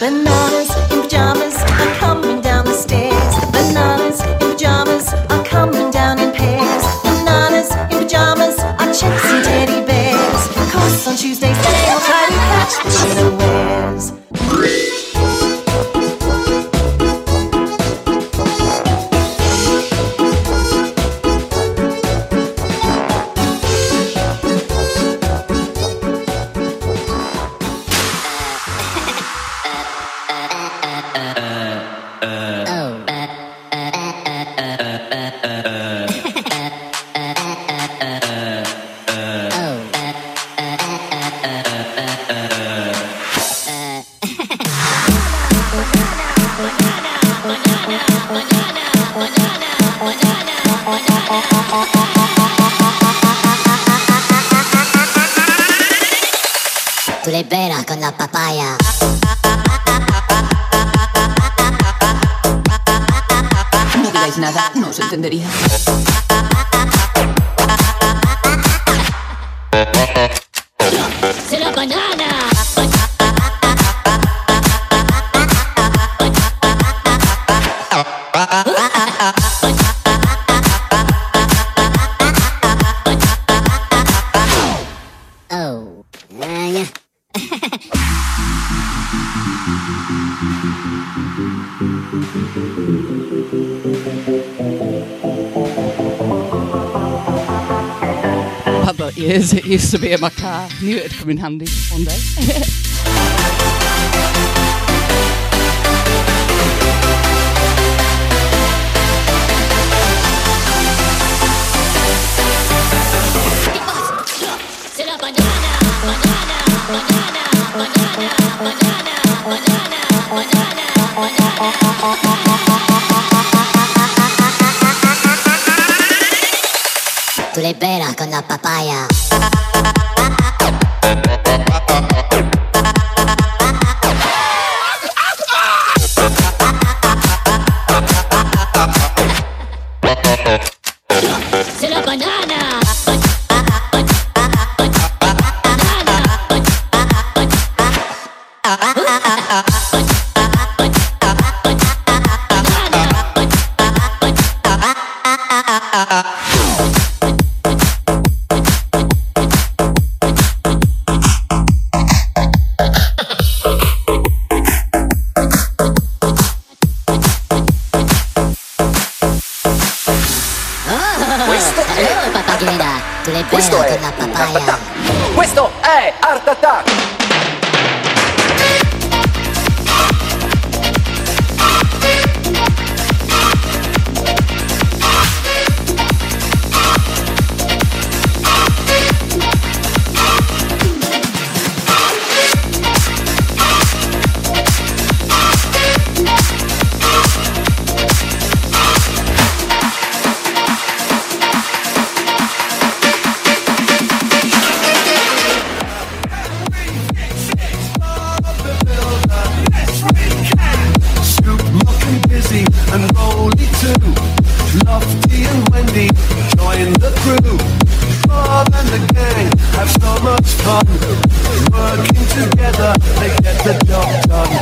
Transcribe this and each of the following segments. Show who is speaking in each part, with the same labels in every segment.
Speaker 1: Bananas in pajamas are coming down the stairs. Bananas in pajamas are coming down in pairs. Bananas in pajamas are chicks and teddy bears. Cause on Tuesdays they will try to catch the
Speaker 2: used to be in my car. Knew it'd come in handy one day.
Speaker 3: Tú le veras con la papaya.
Speaker 4: And join the crew. Bob and the gang have so much fun. Working together, they get the job done.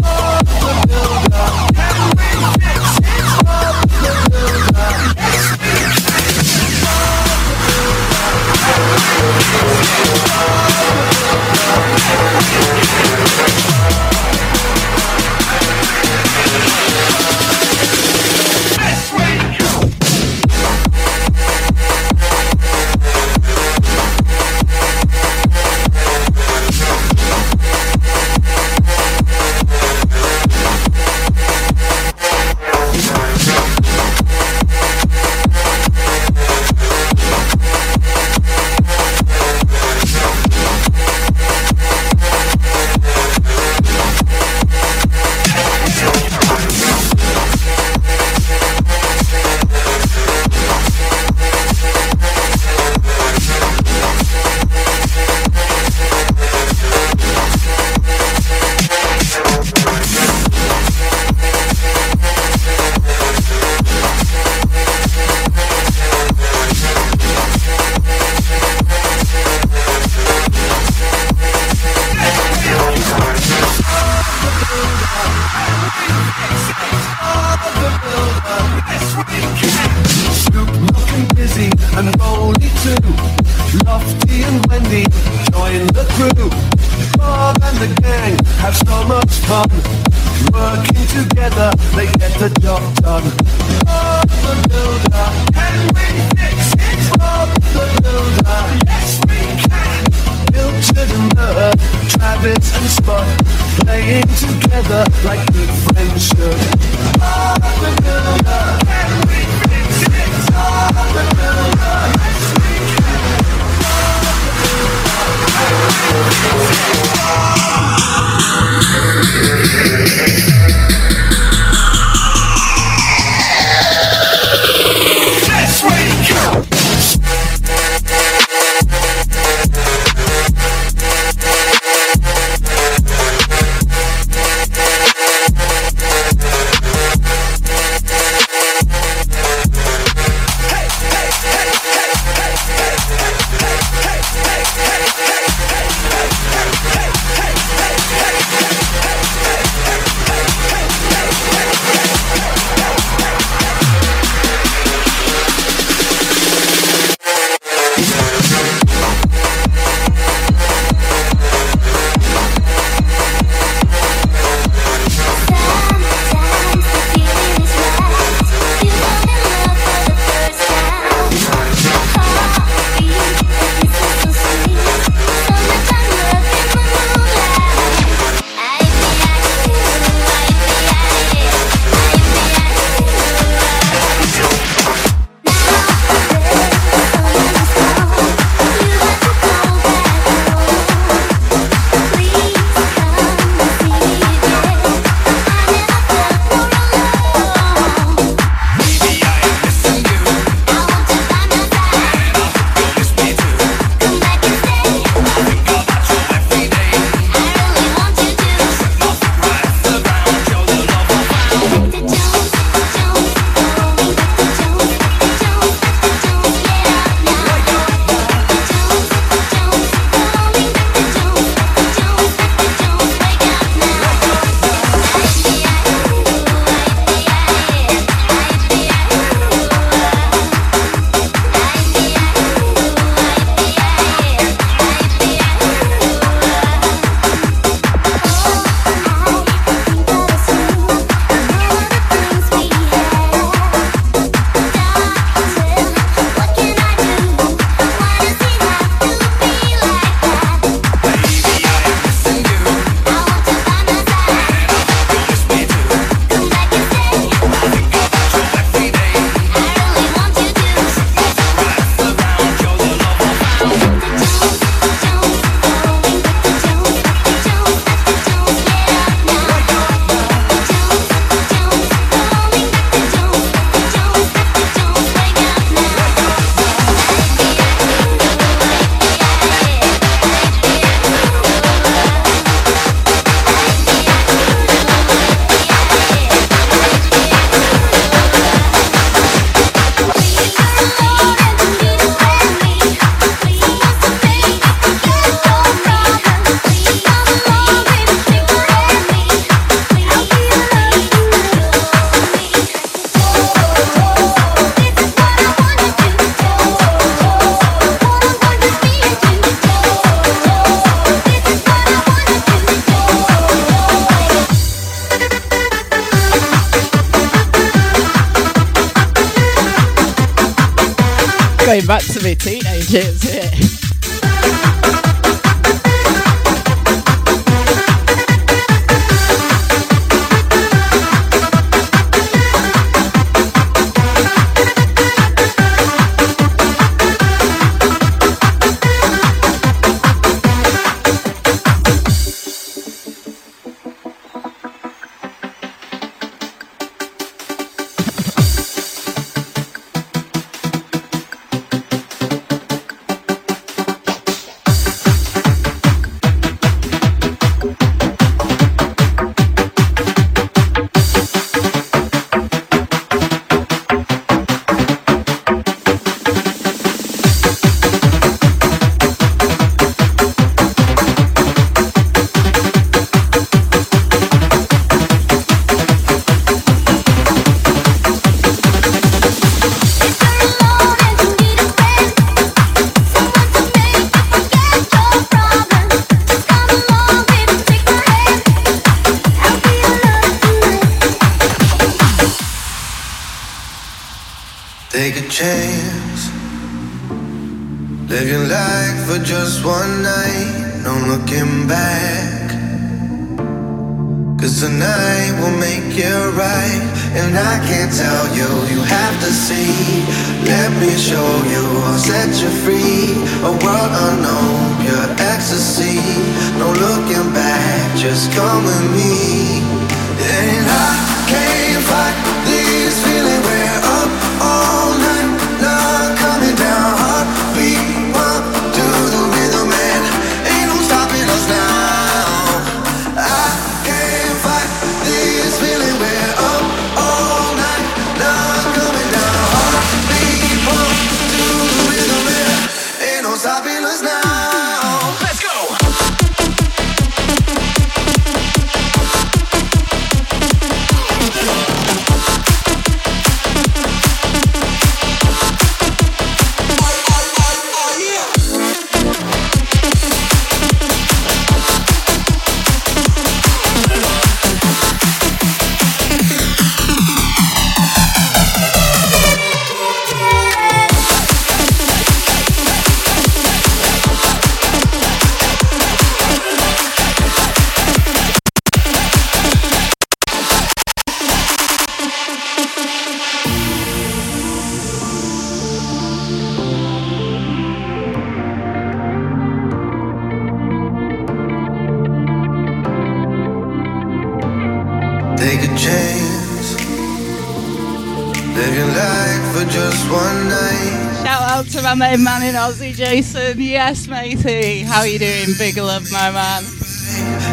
Speaker 4: Bob the Builder, can we fix it? Bob the Builder, yes can. We fix it? Bob the
Speaker 5: together, they get the job done. Bob the Builder, can we fix it? Bob the Builder, yes we can. Pilchard and Nerd, Travis and Spot, playing together like good friends should. Bob the Builder, can we fix it? Bob the Builder, yes we can. Yes
Speaker 6: Going back to my teenage years
Speaker 7: A world unknown, pure ecstasy. No looking back, just come with me. And
Speaker 6: Aussie, Jason. Yes, matey. How you doing? Big love, my man.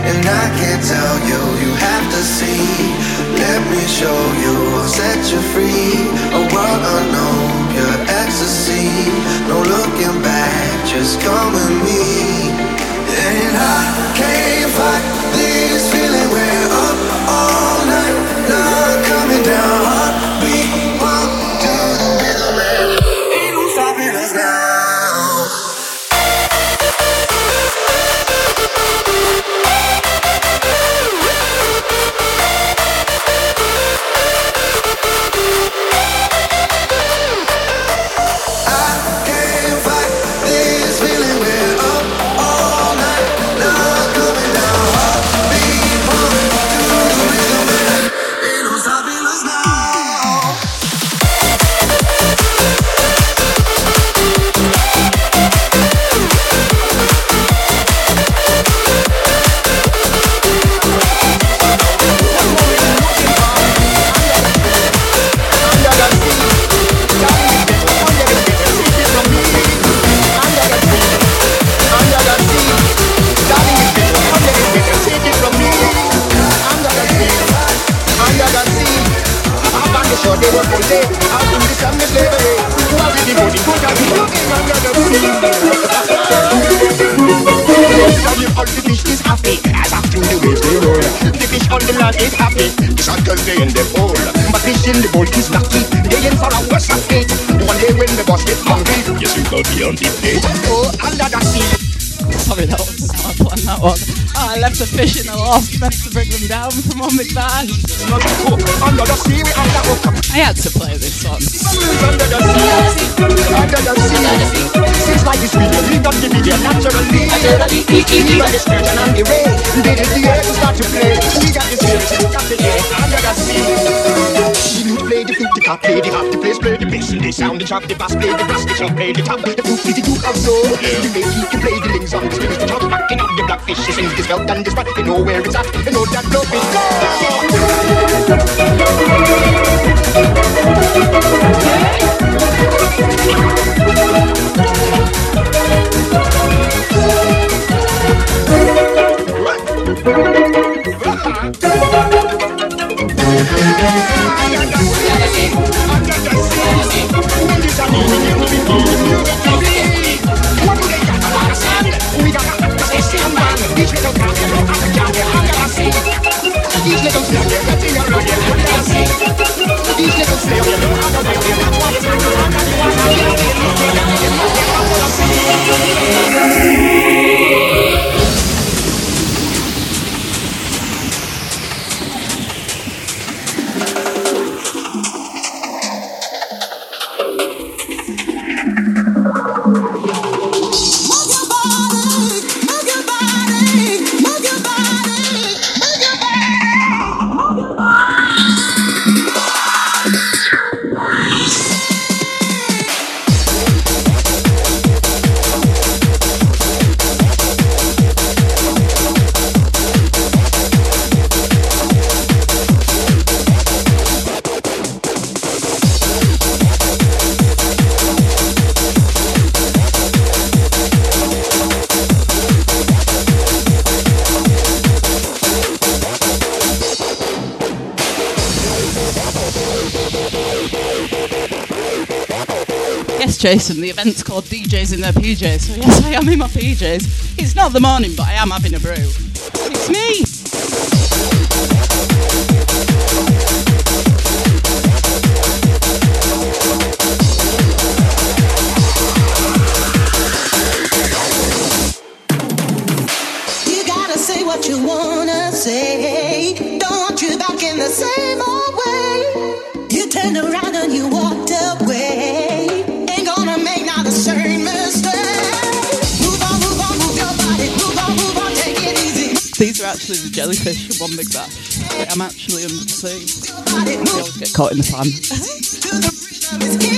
Speaker 7: And I can't tell you, you have to see. Let me show you, I'll set you free. A world unknown, pure ecstasy. No looking back, just come with me. To
Speaker 6: play.
Speaker 8: We got this here, we got the air under the sea. She play the flute, the cop, play the harp, the bass, play the bass, the sound, the chop, the bass, play the brass, the chop, play the top, the flute, the duke also. The bass, he can play the lings on the strings, the chop, backing up the blackfish, he sings this belt and this spot, they know where it's at, they know that love is gone. Yeah. is
Speaker 9: Jason. The event's called DJs in their PJs. So yes, I am in my PJs. It's not the morning, but I am having a brew. It's me. jellyfish in one big bash. Like, I'm actually under the sea.
Speaker 2: I
Speaker 9: always get caught in the
Speaker 6: fan.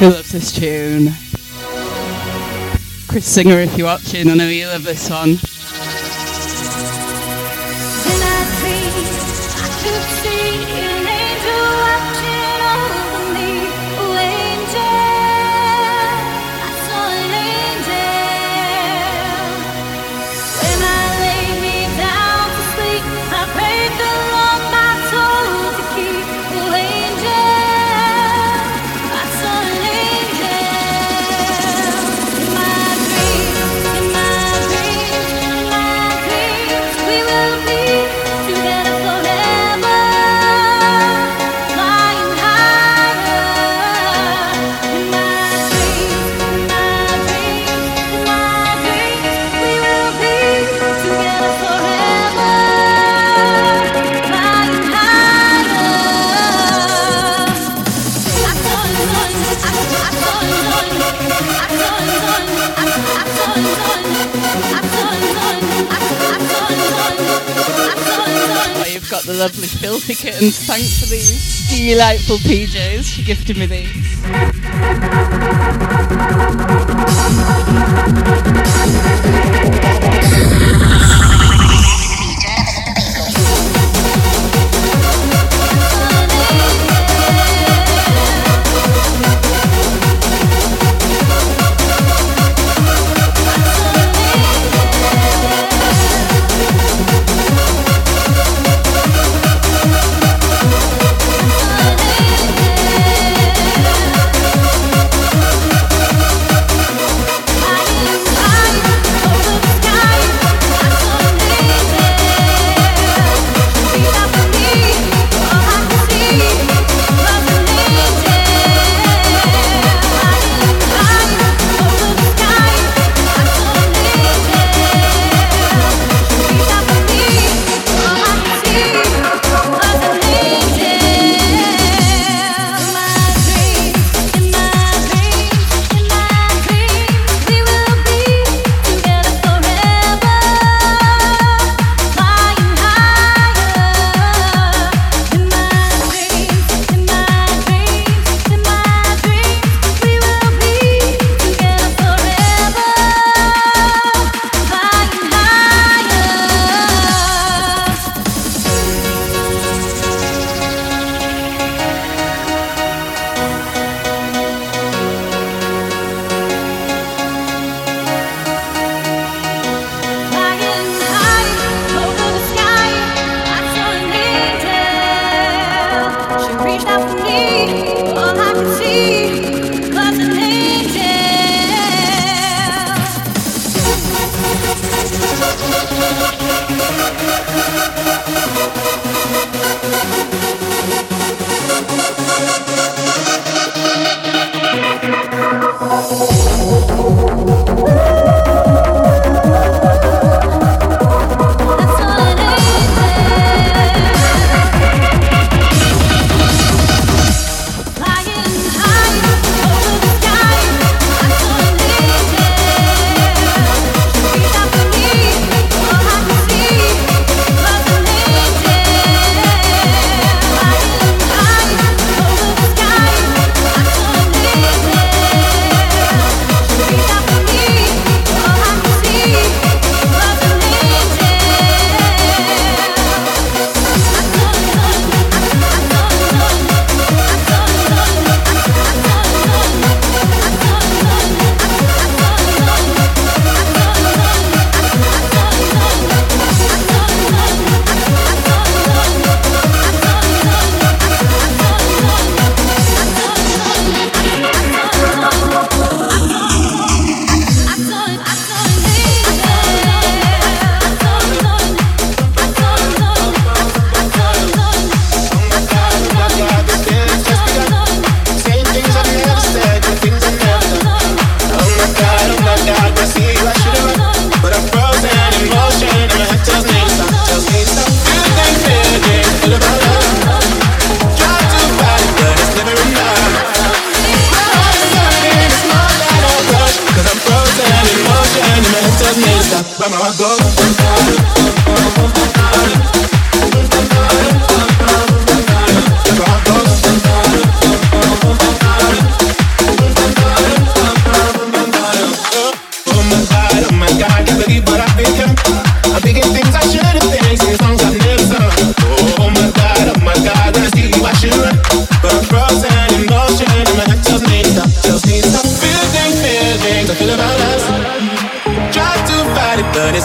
Speaker 6: who loves this tune. Chris Singer, if you're watching, I know you love this one. lovely filthy kittens. Thanks for these delightful PJs. She gifted me these.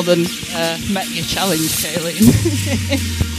Speaker 6: More than uh, met your challenge, Kayleen.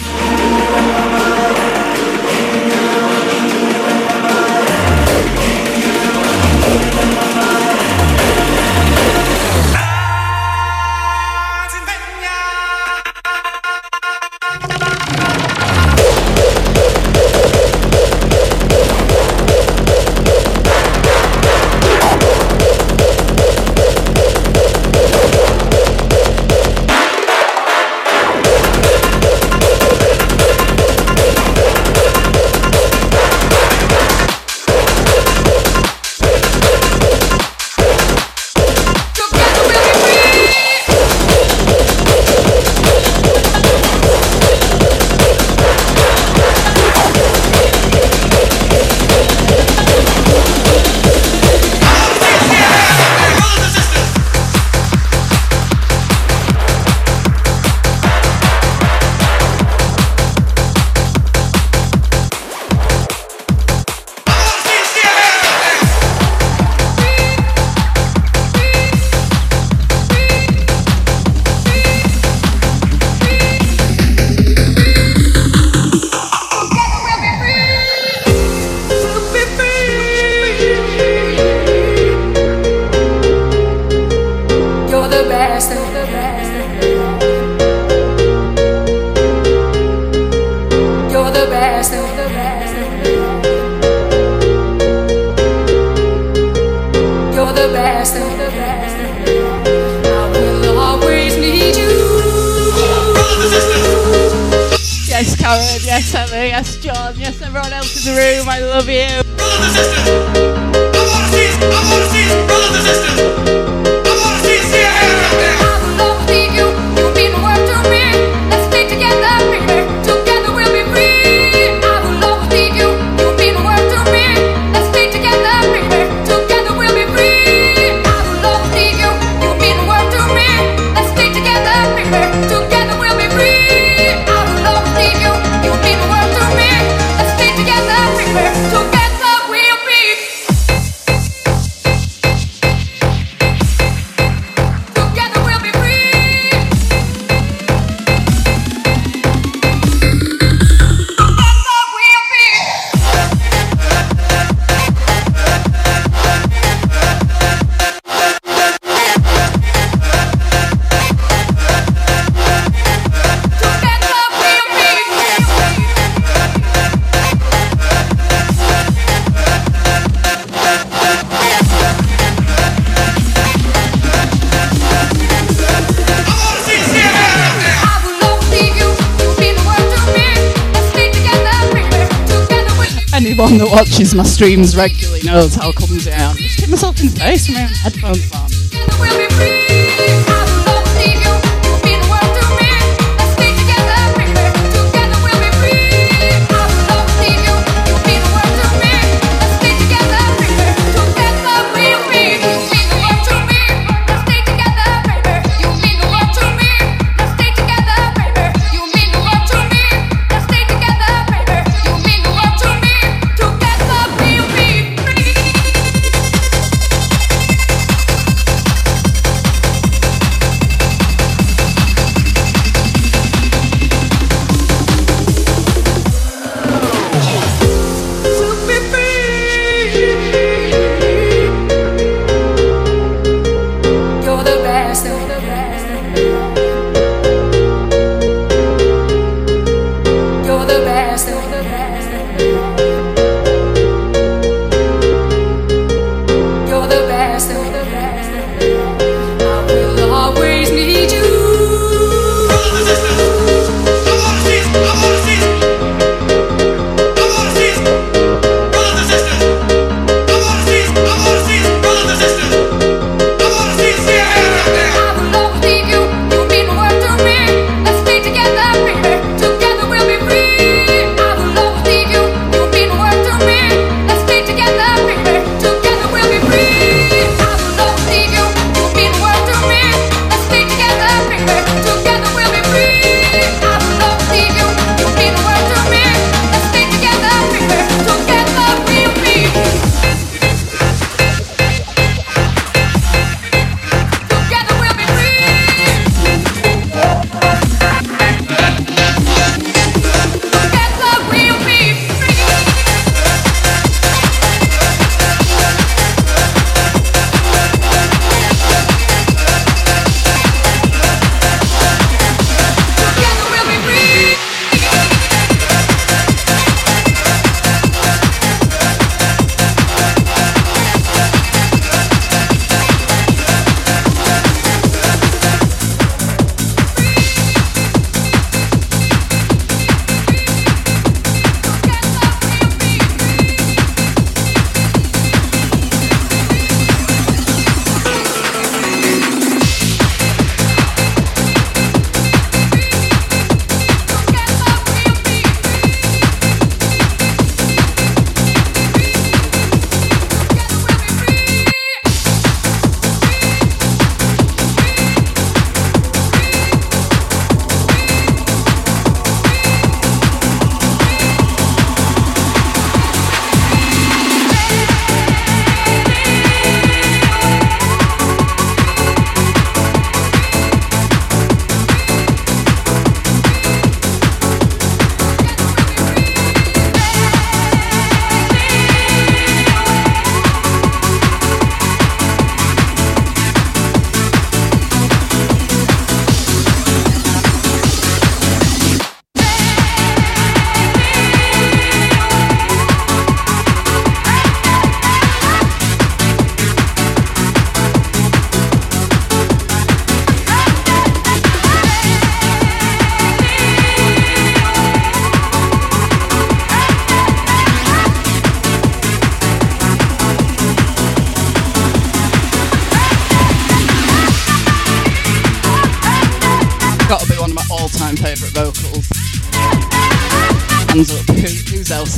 Speaker 6: anyone that watches my streams regularly knows how come down. Just put myself in the face with my headphones on.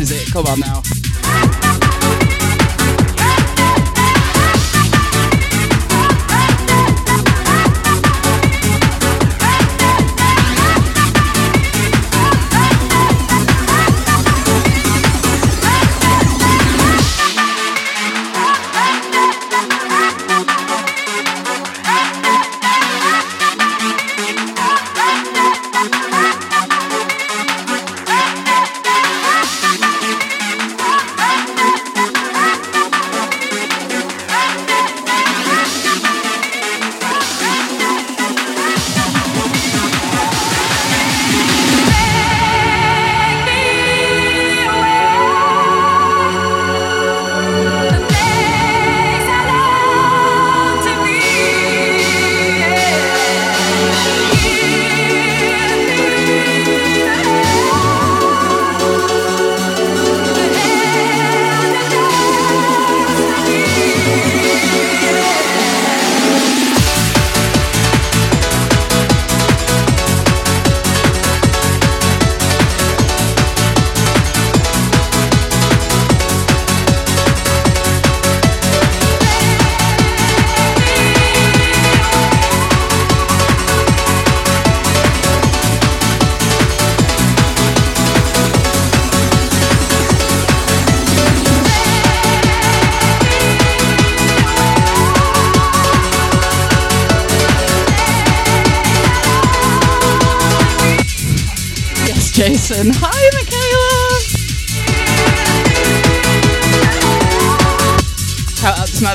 Speaker 6: is it. Come on now.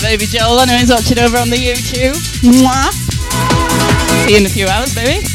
Speaker 2: Baby Joel. He's watching over on the YouTube. Mwah. See you in a few hours, baby.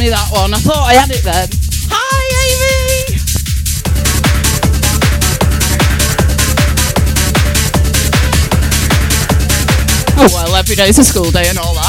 Speaker 2: Me that one. I thought I had it then. Hi, Amy. Oh well, every day's a school day and all that.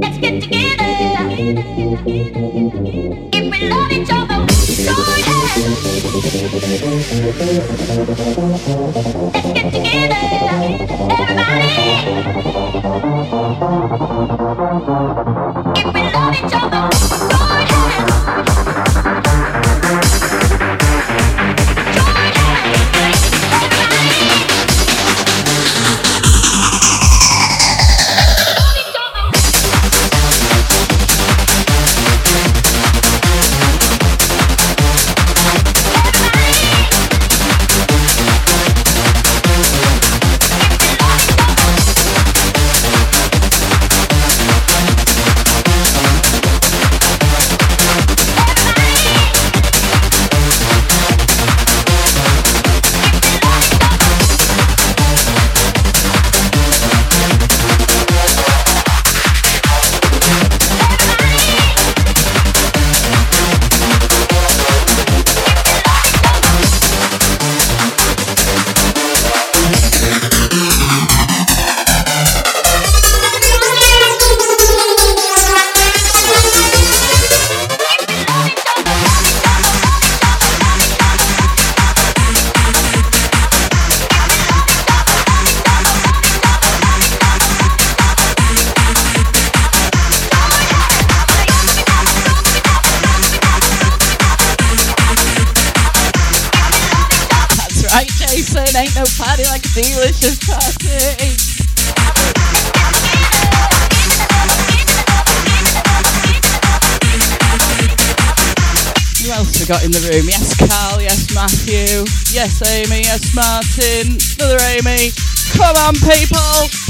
Speaker 10: Let's get together. If we love each other, hands. Let's get together, everybody. If we love each other,
Speaker 2: Right, Jason. Ain't no party like a delicious party. Who else we got in the room? Yes, Carl. Yes, Matthew. Yes, Amy. Yes, Martin. Another Amy. Come on, people.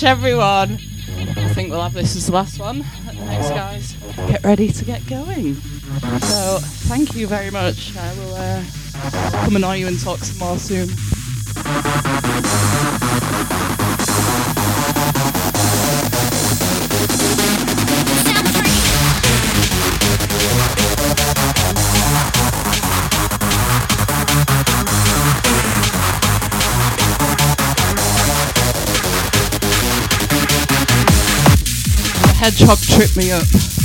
Speaker 2: Much, everyone. I think we'll have this as the last one. Thanks, guys. Get ready to get going. So, thank you very much. I will uh, come annoy you and talk some more soon. Hedgehog tripped me up.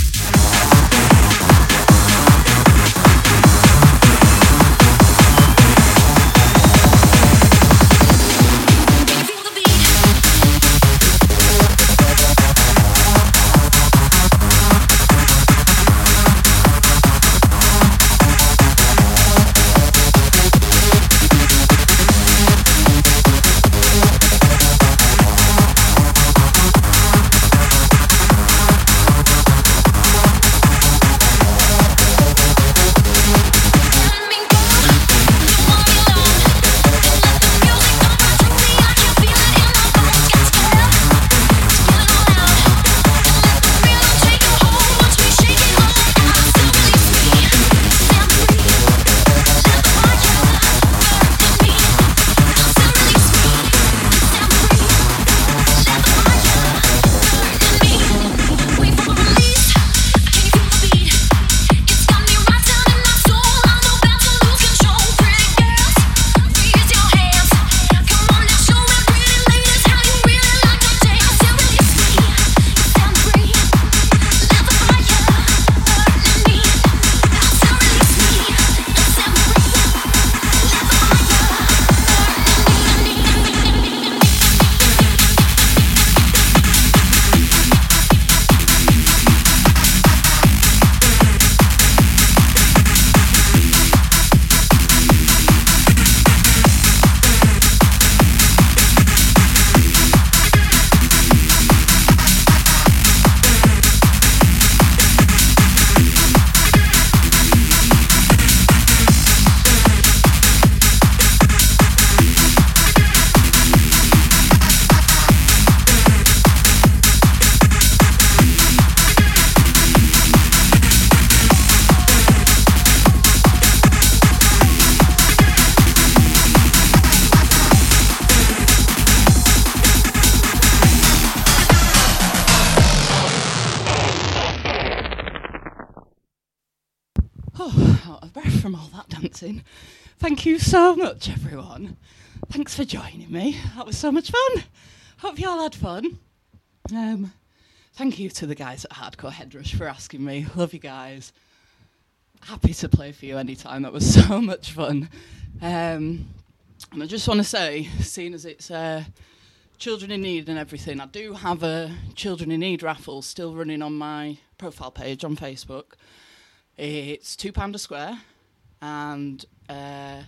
Speaker 2: So much, everyone. Thanks for joining me. That was so much fun. Hope you all had fun. Um, thank you to the guys at Hardcore Headrush for asking me. Love you guys. Happy to play for you anytime. That was so much fun. Um, and I just want to say, seeing as it's uh, Children in Need and everything, I do have a Children in Need raffle still running on my profile page on Facebook. It's £2 a square, and uh,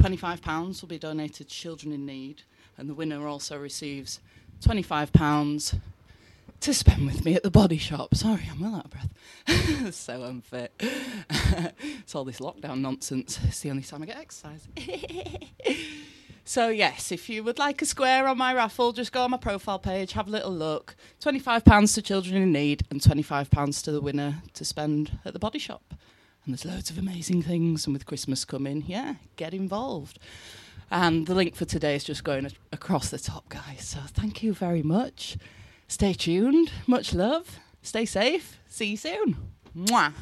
Speaker 2: £25 will be donated to Children in Need, and the winner also receives £25 to spend with me at the body shop. Sorry, I'm well out of breath. so unfit. it's all this lockdown nonsense. It's the only time I get exercise. so, yes, if you would like a square on my raffle, just go on my profile page, have a little look. £25 to Children in Need and £25 to the winner to spend at the body shop. And there's loads of amazing things, and with Christmas coming, yeah, get involved. And the link for today is just going a- across the top, guys. So, thank you very much. Stay tuned. Much love. Stay safe. See you soon. Mwah.